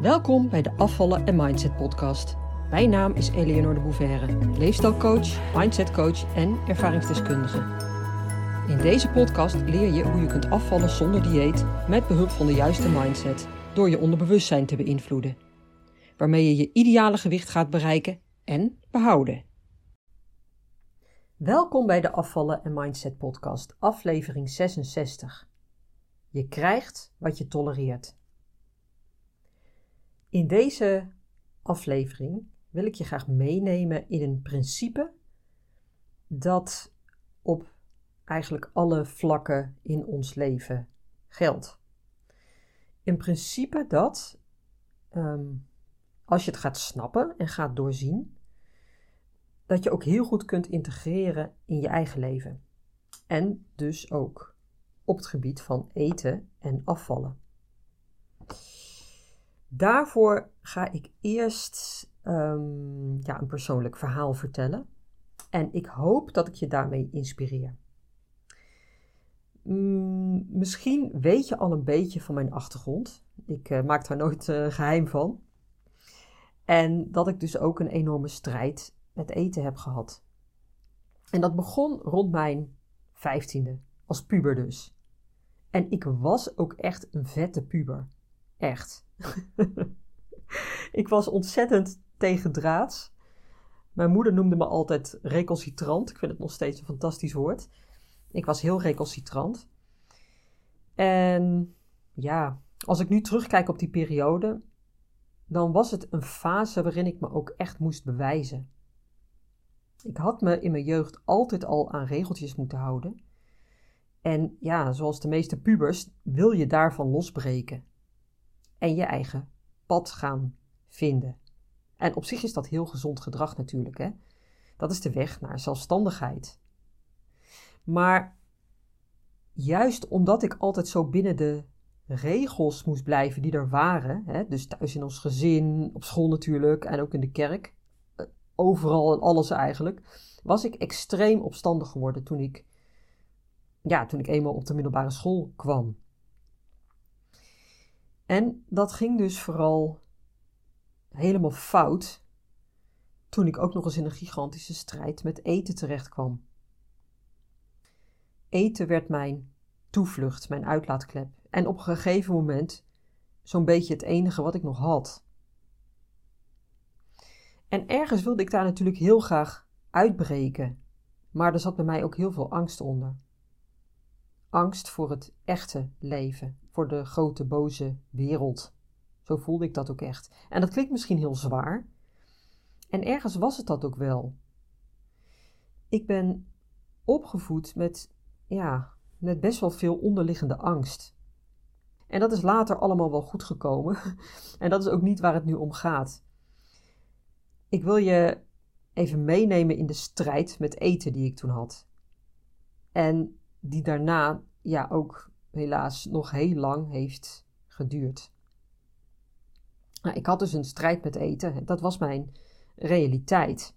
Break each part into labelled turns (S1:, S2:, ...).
S1: Welkom bij de Afvallen en Mindset podcast. Mijn naam is Eleonore de Bouverre, leefstijlcoach, mindsetcoach en ervaringsdeskundige. In deze podcast leer je hoe je kunt afvallen zonder dieet met behulp van de juiste mindset door je onderbewustzijn te beïnvloeden. Waarmee je je ideale gewicht gaat bereiken en behouden. Welkom bij de Afvallen en Mindset podcast, aflevering 66. Je krijgt wat je tolereert. In deze aflevering wil ik je graag meenemen in een principe dat op eigenlijk alle vlakken in ons leven geldt. Een principe dat, ehm, als je het gaat snappen en gaat doorzien, dat je ook heel goed kunt integreren in je eigen leven. En dus ook op het gebied van eten en afvallen. Daarvoor ga ik eerst um, ja, een persoonlijk verhaal vertellen. En ik hoop dat ik je daarmee inspireer. Mm, misschien weet je al een beetje van mijn achtergrond. Ik uh, maak daar nooit uh, geheim van. En dat ik dus ook een enorme strijd met eten heb gehad. En dat begon rond mijn vijftiende, als puber dus. En ik was ook echt een vette puber. Echt. ik was ontzettend tegendraads. Mijn moeder noemde me altijd recalcitrant. Ik vind het nog steeds een fantastisch woord. Ik was heel recalcitrant. En ja, als ik nu terugkijk op die periode, dan was het een fase waarin ik me ook echt moest bewijzen. Ik had me in mijn jeugd altijd al aan regeltjes moeten houden. En ja, zoals de meeste pubers wil je daarvan losbreken en je eigen pad gaan vinden. En op zich is dat heel gezond gedrag natuurlijk. Hè? Dat is de weg naar zelfstandigheid. Maar juist omdat ik altijd zo binnen de regels moest blijven die er waren, hè, dus thuis in ons gezin, op school natuurlijk en ook in de kerk, eh, overal en alles eigenlijk, was ik extreem opstandig geworden toen ik, ja, toen ik eenmaal op de middelbare school kwam. En dat ging dus vooral helemaal fout toen ik ook nog eens in een gigantische strijd met eten terecht kwam. Eten werd mijn toevlucht, mijn uitlaatklep. En op een gegeven moment zo'n beetje het enige wat ik nog had. En ergens wilde ik daar natuurlijk heel graag uitbreken, maar er zat bij mij ook heel veel angst onder. Angst voor het echte leven, voor de grote boze wereld. Zo voelde ik dat ook echt. En dat klinkt misschien heel zwaar. En ergens was het dat ook wel. Ik ben opgevoed met, ja, met best wel veel onderliggende angst. En dat is later allemaal wel goed gekomen. En dat is ook niet waar het nu om gaat. Ik wil je even meenemen in de strijd met eten die ik toen had. En die daarna ja ook helaas nog heel lang heeft geduurd. Nou, ik had dus een strijd met eten. Dat was mijn realiteit.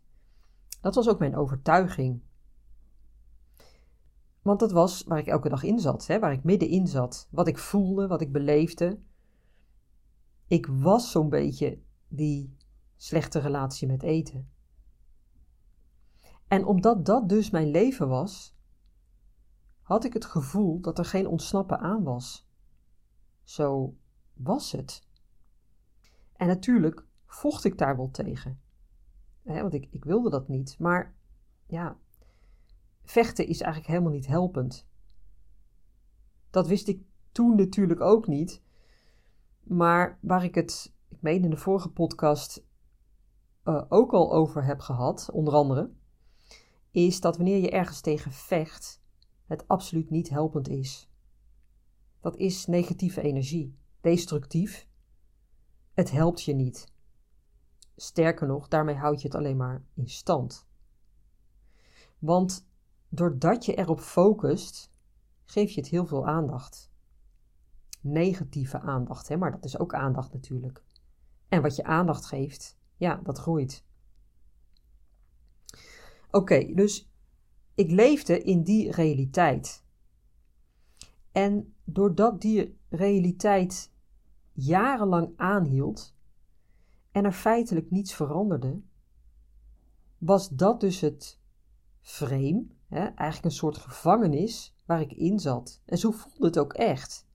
S1: Dat was ook mijn overtuiging. Want dat was waar ik elke dag in zat, hè, waar ik middenin zat. Wat ik voelde, wat ik beleefde. Ik was zo'n beetje die slechte relatie met eten. En omdat dat dus mijn leven was, had ik het gevoel dat er geen ontsnappen aan was. Zo was het. En natuurlijk vocht ik daar wel tegen. want ik, ik wilde dat niet. Maar ja, vechten is eigenlijk helemaal niet helpend. Dat wist ik toen natuurlijk ook niet. Maar waar ik het, ik meen in de vorige podcast uh, ook al over heb gehad, onder andere, is dat wanneer je ergens tegen vecht, het absoluut niet helpend is. Dat is negatieve energie, destructief. Het helpt je niet. Sterker nog, daarmee houd je het alleen maar in stand. Want doordat je erop focust, geef je het heel veel aandacht. Negatieve aandacht, hè? maar dat is ook aandacht natuurlijk. En wat je aandacht geeft, ja, dat groeit. Oké, dus ik leefde in die realiteit. En doordat die realiteit jarenlang aanhield en er feitelijk niets veranderde, was dat dus het frame, hè, eigenlijk een soort gevangenis waar ik in zat. En zo voelde het ook echt.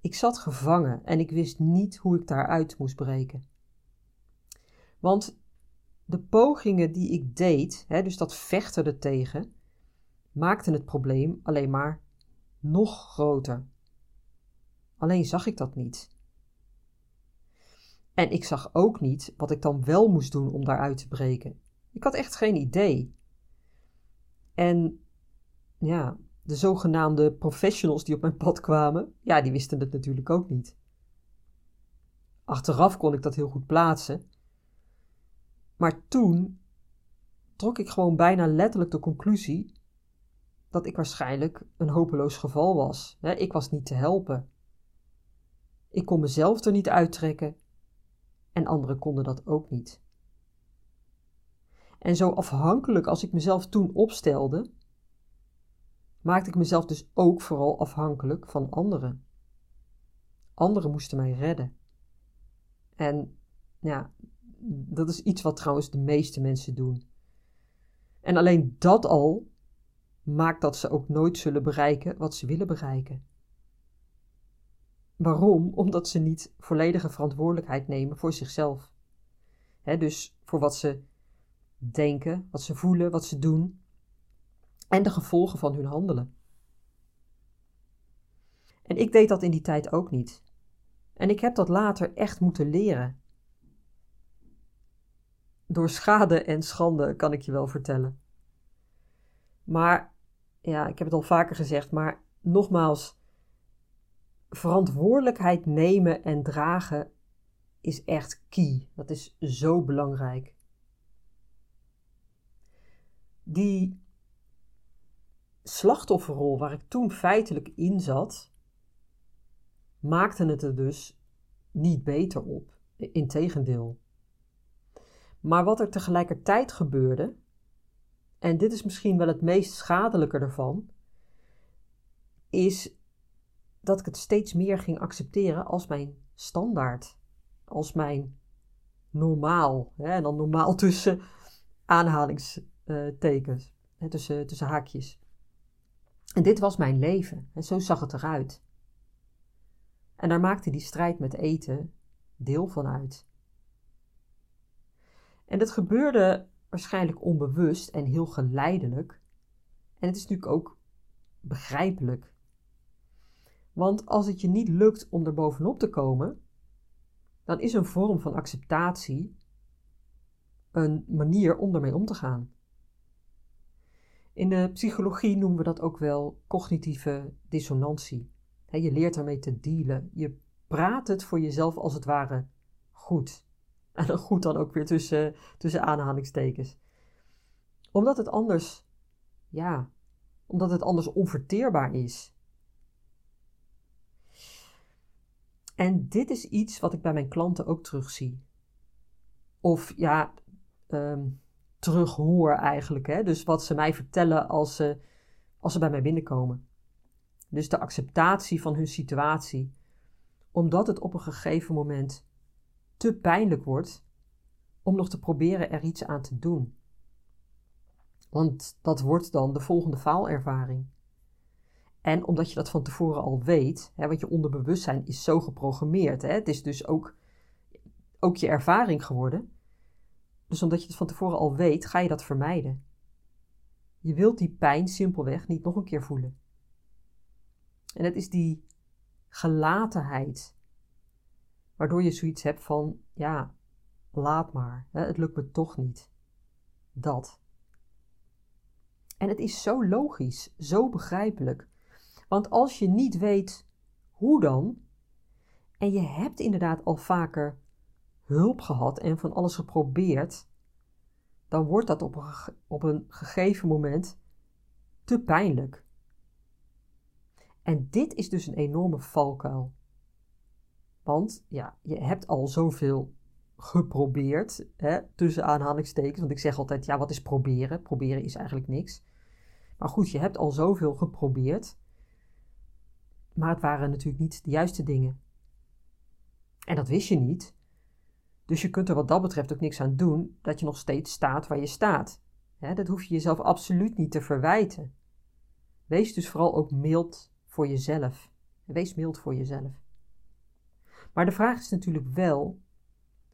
S1: Ik zat gevangen en ik wist niet hoe ik daaruit moest breken. Want de pogingen die ik deed, hè, dus dat vechten er tegen, maakten het probleem alleen maar nog groter. Alleen zag ik dat niet. En ik zag ook niet wat ik dan wel moest doen om daaruit te breken. Ik had echt geen idee. En ja, de zogenaamde professionals die op mijn pad kwamen, ja, die wisten het natuurlijk ook niet. Achteraf kon ik dat heel goed plaatsen. Maar toen trok ik gewoon bijna letterlijk de conclusie dat ik waarschijnlijk een hopeloos geval was. Ik was niet te helpen. Ik kon mezelf er niet uittrekken en anderen konden dat ook niet. En zo afhankelijk als ik mezelf toen opstelde, maakte ik mezelf dus ook vooral afhankelijk van anderen. Anderen moesten mij redden. En ja, dat is iets wat trouwens de meeste mensen doen. En alleen dat al maakt dat ze ook nooit zullen bereiken wat ze willen bereiken. Waarom? Omdat ze niet volledige verantwoordelijkheid nemen voor zichzelf. dus voor wat ze denken, wat ze voelen, wat ze doen en de gevolgen van hun handelen. En ik deed dat in die tijd ook niet. En ik heb dat later echt moeten leren. Door schade en schande kan ik je wel vertellen. Maar ja, ik heb het al vaker gezegd, maar nogmaals, verantwoordelijkheid nemen en dragen is echt key. Dat is zo belangrijk. Die slachtofferrol waar ik toen feitelijk in zat, maakte het er dus niet beter op. Integendeel. Maar wat er tegelijkertijd gebeurde, en dit is misschien wel het meest schadelijke ervan, is dat ik het steeds meer ging accepteren als mijn standaard, als mijn normaal. Hè, en dan normaal tussen aanhalingstekens, hè, tussen, tussen haakjes. En dit was mijn leven en zo zag het eruit. En daar maakte die strijd met eten deel van uit. En dat gebeurde waarschijnlijk onbewust en heel geleidelijk. En het is natuurlijk ook begrijpelijk. Want als het je niet lukt om er bovenop te komen, dan is een vorm van acceptatie een manier om ermee om te gaan. In de psychologie noemen we dat ook wel cognitieve dissonantie. je leert ermee te dealen. Je praat het voor jezelf als het ware goed. En goed dan ook weer tussen, tussen aanhalingstekens. Omdat het anders, ja, omdat het anders onverteerbaar is. En dit is iets wat ik bij mijn klanten ook terugzie. Of ja, um, terughoor eigenlijk. Hè? Dus wat ze mij vertellen als ze, als ze bij mij binnenkomen. Dus de acceptatie van hun situatie. Omdat het op een gegeven moment te pijnlijk wordt om nog te proberen er iets aan te doen. Want dat wordt dan de volgende faalervaring. En omdat je dat van tevoren al weet, hè, want je onderbewustzijn is zo geprogrammeerd. Hè, het is dus ook, ook je ervaring geworden. Dus omdat je het van tevoren al weet, ga je dat vermijden. Je wilt die pijn simpelweg niet nog een keer voelen. En het is die gelatenheid, waardoor je zoiets hebt van, ja, laat maar, hè, het lukt me toch niet. Dat. En het is zo logisch, zo begrijpelijk. Want als je niet weet hoe dan, en je hebt inderdaad al vaker hulp gehad en van alles geprobeerd, dan wordt dat op een, op een gegeven moment te pijnlijk. En dit is dus een enorme valkuil. Want ja, je hebt al zoveel geprobeerd, hè, tussen aanhalingstekens. Want ik zeg altijd, ja, wat is proberen? Proberen is eigenlijk niks. Maar goed, je hebt al zoveel geprobeerd. Maar het waren natuurlijk niet de juiste dingen. En dat wist je niet. Dus je kunt er wat dat betreft ook niks aan doen dat je nog steeds staat waar je staat. dat hoef je jezelf absoluut niet te verwijten. Wees dus vooral ook mild voor jezelf. Wees mild voor jezelf. Maar de vraag is natuurlijk wel: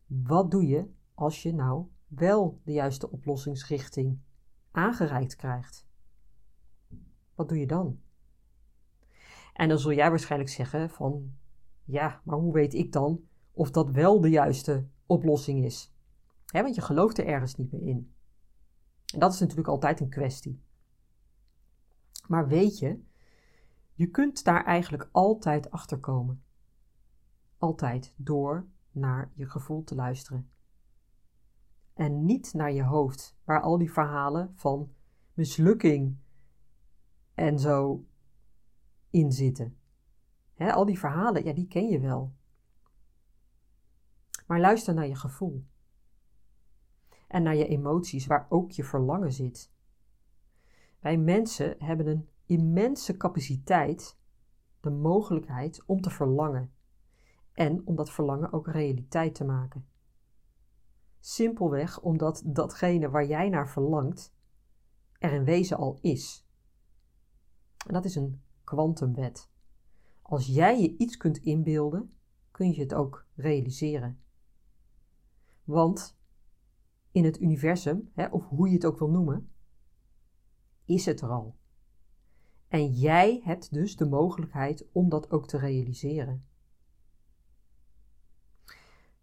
S1: wat doe je als je nou wel de juiste oplossingsrichting aangereikt krijgt? Wat doe je dan? En dan zul jij waarschijnlijk zeggen van ja, maar hoe weet ik dan of dat wel de juiste oplossing is? want je gelooft er ergens niet meer in. En dat is natuurlijk altijd een kwestie. Maar weet je, je kunt daar eigenlijk altijd achter komen. Altijd door naar je gevoel te luisteren. En niet naar je hoofd, waar al die verhalen van mislukking en zo in zitten. al die verhalen, ja, die ken je wel. Maar luister naar je gevoel. En naar je emoties, waar ook je verlangen zit. Wij mensen hebben een immense capaciteit, de mogelijkheid om te verlangen. En om dat verlangen ook realiteit te maken. Simpelweg omdat datgene waar jij naar verlangt, er in wezen al is. En dat is een kwantumwet. Als jij je iets kunt inbeelden, kun je het ook realiseren. Want in het universum, hè, of hoe je het ook wil noemen, is het er al. En jij hebt dus de mogelijkheid om dat ook te realiseren.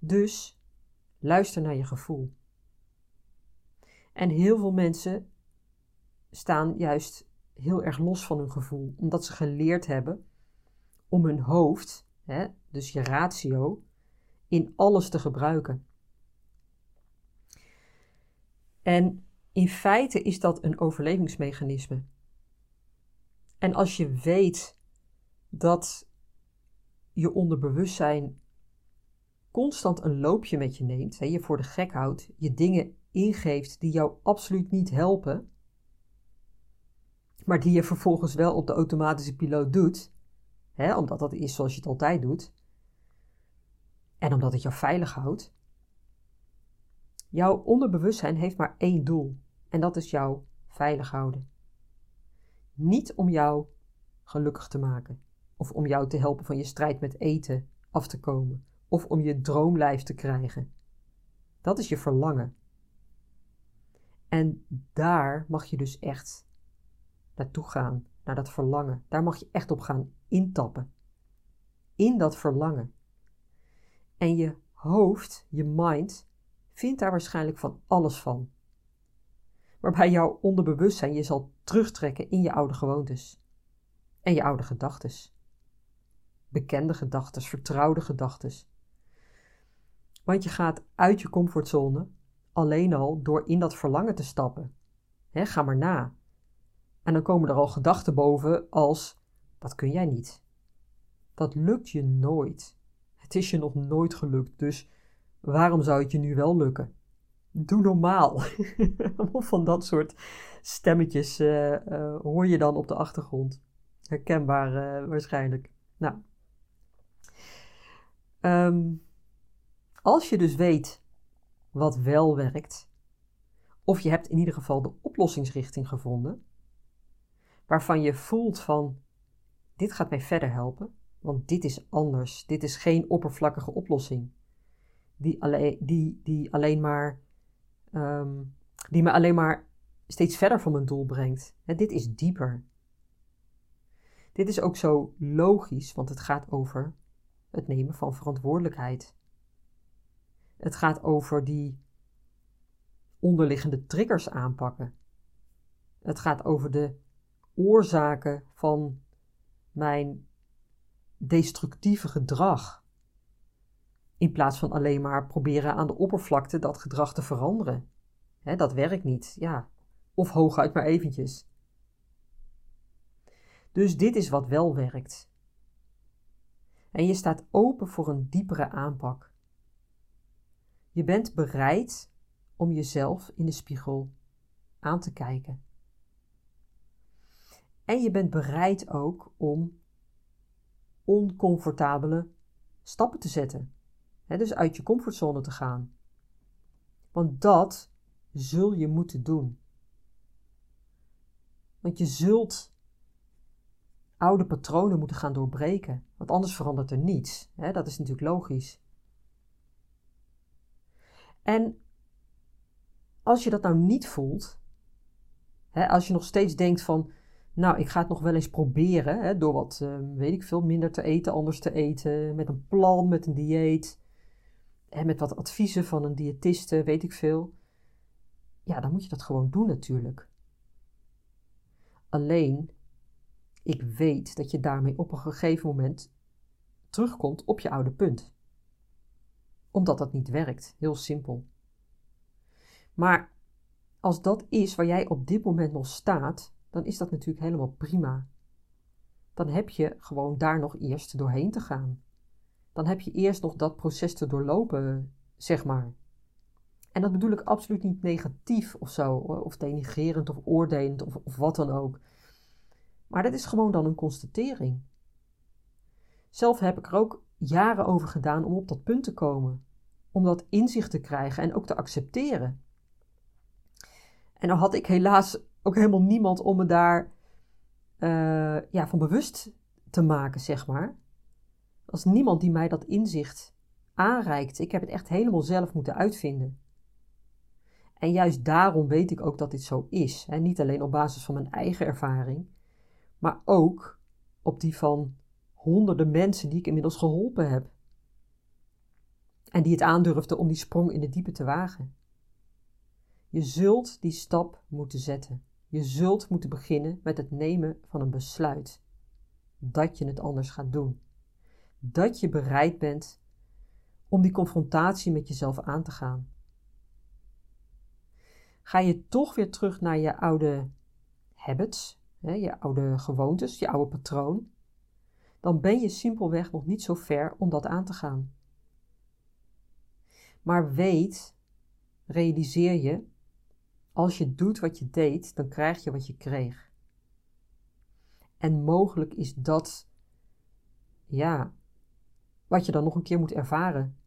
S1: Dus luister naar je gevoel. En heel veel mensen staan juist heel erg los van hun gevoel, omdat ze geleerd hebben om hun hoofd, hè, dus je ratio, in alles te gebruiken. En in feite is dat een overlevingsmechanisme. En als je weet dat je onderbewustzijn constant een loopje met je neemt, hè, je voor de gek houdt, je dingen ingeeft die jou absoluut niet helpen, maar die je vervolgens wel op de automatische piloot doet, hè, omdat dat is zoals je het altijd doet, en omdat het jou veilig houdt. Jouw onderbewustzijn heeft maar één doel, en dat is jou veilig houden. Niet om jou gelukkig te maken, of om jou te helpen van je strijd met eten af te komen, of om je droomlijf te krijgen. Dat is je verlangen. En daar mag je dus echt naartoe gaan, naar dat verlangen. Daar mag je echt op gaan intappen. In dat verlangen. En je hoofd, je mind, vindt daar waarschijnlijk van alles van. Waarbij jouw onderbewustzijn je zal terugtrekken in je oude gewoontes. En je oude gedachtes. Bekende gedachtes, vertrouwde gedachtes. Want je gaat uit je comfortzone alleen al door in dat verlangen te stappen. ga maar na. En dan komen er al gedachten boven als: dat kun jij niet. Dat lukt je nooit. Het is je nog nooit gelukt, dus waarom zou het je nu wel lukken? Doe normaal. van dat soort stemmetjes uh, uh, hoor je dan op de achtergrond. Herkenbaar uh, waarschijnlijk. Nou. Um, als je dus weet wat wel werkt, of je hebt in ieder geval de oplossingsrichting gevonden, waarvan je voelt van dit gaat mij verder helpen, want dit is anders, dit is geen oppervlakkige oplossing, die alleen, die, die alleen maar, um, die me alleen maar steeds verder van mijn doel brengt. En dit is dieper. Dit is ook zo logisch, want het gaat over het nemen van verantwoordelijkheid. Het gaat over die onderliggende triggers aanpakken. Het gaat over de oorzaken van mijn destructieve gedrag. In plaats van alleen maar proberen aan de oppervlakte dat gedrag te veranderen. dat werkt niet, ja. Of hooguit maar eventjes. Dus dit is wat wel werkt. En je staat open voor een diepere aanpak. Je bent bereid om jezelf in de spiegel aan te kijken. En je bent bereid ook om oncomfortabele stappen te zetten. dus uit je comfortzone te gaan. Want dat zul je moeten doen. Want je zult oude patronen moeten gaan doorbreken, want anders verandert er niets. dat is natuurlijk logisch. En als je dat nou niet voelt, als je nog steeds denkt van, nou, ik ga het nog wel eens proberen, door wat, ehm, weet ik veel, minder te eten, anders te eten, met een plan, met een dieet, en met wat adviezen van een diëtiste, weet ik veel. Ja, dan moet je dat gewoon doen natuurlijk. Alleen, ik weet dat je daarmee op een gegeven moment terugkomt op je oude punt. Omdat dat niet werkt, heel simpel. Maar als dat is waar jij op dit moment nog staat, dan is dat natuurlijk helemaal prima. Dan heb je gewoon daar nog eerst doorheen te gaan. Dan heb je eerst nog dat proces te doorlopen, zeg maar. En dat bedoel ik absoluut niet negatief of zo, of denigrerend of oordelend of, of wat dan ook. Maar dat is gewoon dan een constatering. Zelf heb ik er ook jaren over gedaan om op dat punt te komen. Om dat inzicht te krijgen en ook te accepteren. En dan had ik helaas ook helemaal niemand om me daar uh, ja, van bewust te maken, zeg maar. Als niemand die mij dat inzicht aanreikt. Ik heb het echt helemaal zelf moeten uitvinden. En juist daarom weet ik ook dat dit zo is. Hè? Niet alleen op basis van mijn eigen ervaring, maar ook op die van honderden mensen die ik inmiddels geholpen heb. En die het aandurfden om die sprong in de diepe te wagen. Je zult die stap moeten zetten. Je zult moeten beginnen met het nemen van een besluit. Dat je het anders gaat doen. Dat je bereid bent om die confrontatie met jezelf aan te gaan. Ga je toch weer terug naar je oude habits, je oude gewoontes, je oude patroon, dan ben je simpelweg nog niet zo ver om dat aan te gaan. Maar weet, realiseer je, als je doet wat je deed, dan krijg je wat je kreeg. En mogelijk is dat, ja, wat je dan nog een keer moet ervaren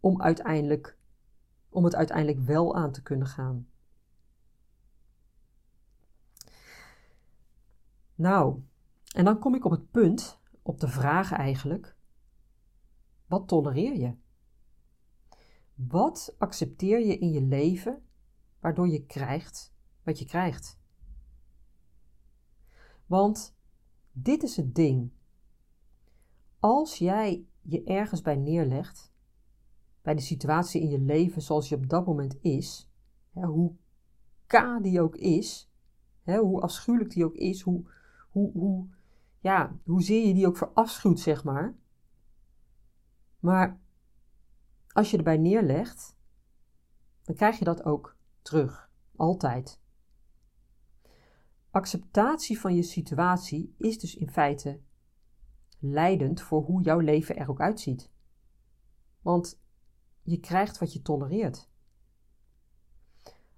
S1: om uiteindelijk, om het uiteindelijk wel aan te kunnen gaan. Nou, en dan kom ik op het punt, op de vraag eigenlijk: wat tolereer je? Wat accepteer je in je leven waardoor je krijgt wat je krijgt? Want dit is het ding. Als jij je ergens bij neerlegt, bij de situatie in je leven zoals je op dat moment is, hè, hoe k die ook is, hè, hoe afschuwelijk die ook is, hoe, hoe, hoe, ja, hoezeer je die ook verafschuwt, zeg maar. Maar als je erbij neerlegt, dan krijg je dat ook terug. Altijd. Acceptatie van je situatie is dus in feite leidend voor hoe jouw leven er ook uitziet. Want je krijgt wat je tolereert.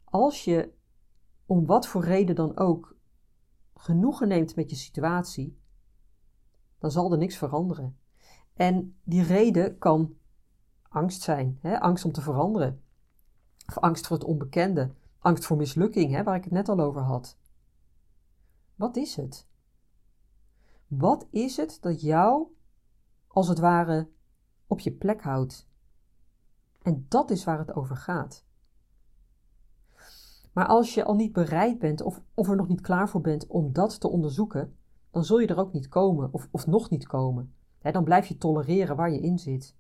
S1: Als je om wat voor reden dan ook genoegen neemt met je situatie, dan zal er niks veranderen. En die reden kan angst zijn, hè? angst om te veranderen, of angst voor het onbekende, angst voor mislukking, hè? waar ik het net al over had. Wat is het? Wat is het dat jou, als het ware, op je plek houdt? En dat is waar het over gaat. Maar als je al niet bereid bent of, of er nog niet klaar voor bent om dat te onderzoeken, dan zul je er ook niet komen of, of nog niet komen. dan blijf je tolereren waar je in zit.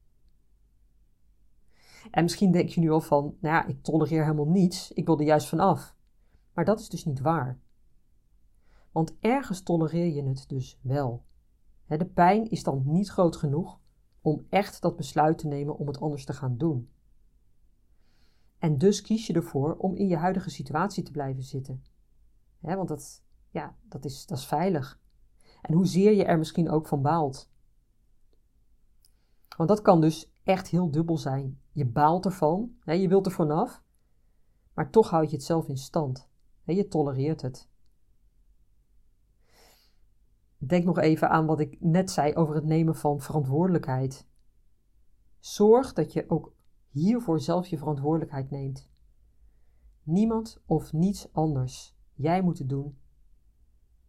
S1: En misschien denk je nu al van, nou ja, ik tolereer helemaal niets, ik wil er juist van af. Maar dat is dus niet waar. Want ergens tolereer je het dus wel. de pijn is dan niet groot genoeg om echt dat besluit te nemen om het anders te gaan doen. En dus kies je ervoor om in je huidige situatie te blijven zitten. want dat, ja, dat, is, dat is veilig. En hoezeer je er misschien ook van baalt. Want dat kan dus echt heel dubbel zijn. Je baalt ervan, je wilt er vanaf, maar toch houd je het zelf in stand. je tolereert het. Denk nog even aan wat ik net zei over het nemen van verantwoordelijkheid. Zorg dat je ook hiervoor zelf je verantwoordelijkheid neemt. Niemand of niets anders. Jij moet het doen.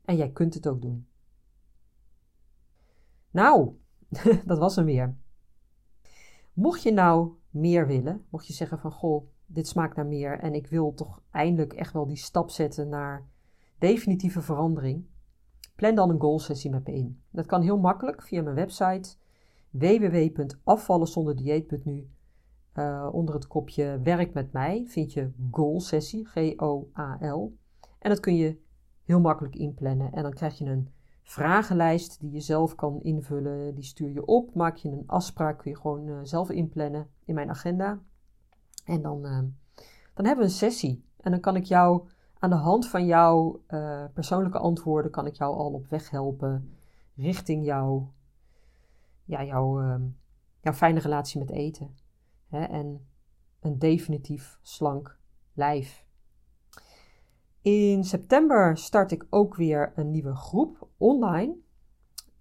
S1: En jij kunt het ook doen. Nou, dat was hem weer. Mocht je nou meer willen, mocht je zeggen van goh, dit smaakt naar meer en ik wil toch eindelijk echt wel die stap zetten naar definitieve verandering, plan dan een goalsessie met me in. Dat kan heel makkelijk via mijn website www.afvallenzonderdieet.nu. Uh, onder het kopje Werk met mij vind je goalsessie, G-O-A-L. En dat kun je heel makkelijk inplannen. En dan krijg je een vragenlijst die je zelf kan invullen. Die stuur je op. Maak je een afspraak, kun je gewoon uh, zelf inplannen in mijn agenda. En dan, uh, dan hebben we een sessie. En dan kan ik jou aan de hand van jouw uh, persoonlijke antwoorden, kan ik jou al op weg helpen richting jouw, ja, jouw, uh, jouw fijne relatie met eten. Hè? En een definitief slank lijf. In september start ik ook weer een nieuwe groep online.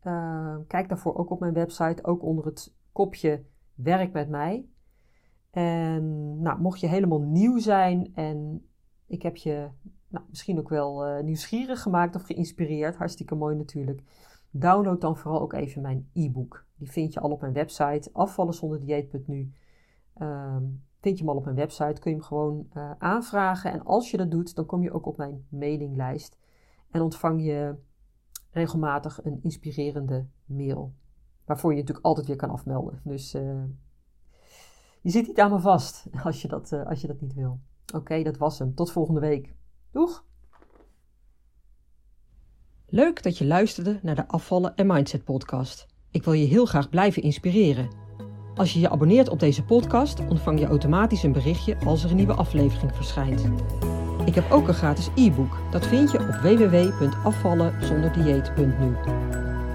S1: Uh, kijk daarvoor ook op mijn website, ook onder het kopje Werk met mij. En nou, mocht je helemaal nieuw zijn en ik heb je nou, misschien ook wel uh, nieuwsgierig gemaakt of geïnspireerd, hartstikke mooi natuurlijk. Download dan vooral ook even mijn e-book. Die vind je al op mijn website afvallenzonderdieet.nu. Um, vind je hem al op mijn website, kun je hem gewoon uh, aanvragen. En als je dat doet, dan kom je ook op mijn mailinglijst en ontvang je regelmatig een inspirerende mail. Waarvoor je natuurlijk altijd weer kan afmelden. Dus uh, je zit niet aan me vast als je dat, uh, als je dat niet wil. Oké, dat was hem. Tot volgende week. Doeg! Leuk dat je luisterde naar de Afvallen en Mindset podcast. Ik wil je heel graag blijven inspireren. Als je je abonneert op deze podcast, ontvang je automatisch een berichtje als er een nieuwe aflevering verschijnt. Ik heb ook een gratis e-book. Dat vind je op www.afvallenzonderdieet.nu.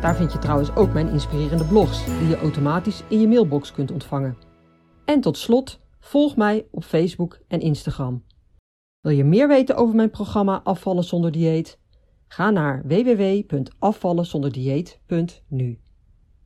S1: Daar vind je trouwens ook mijn inspirerende blogs, die je automatisch in je mailbox kunt ontvangen. En tot slot, volg mij op Facebook en Instagram. Wil je meer weten over mijn programma Afvallen zonder dieet? Ga naar www.afvallenzonderdieet.nu.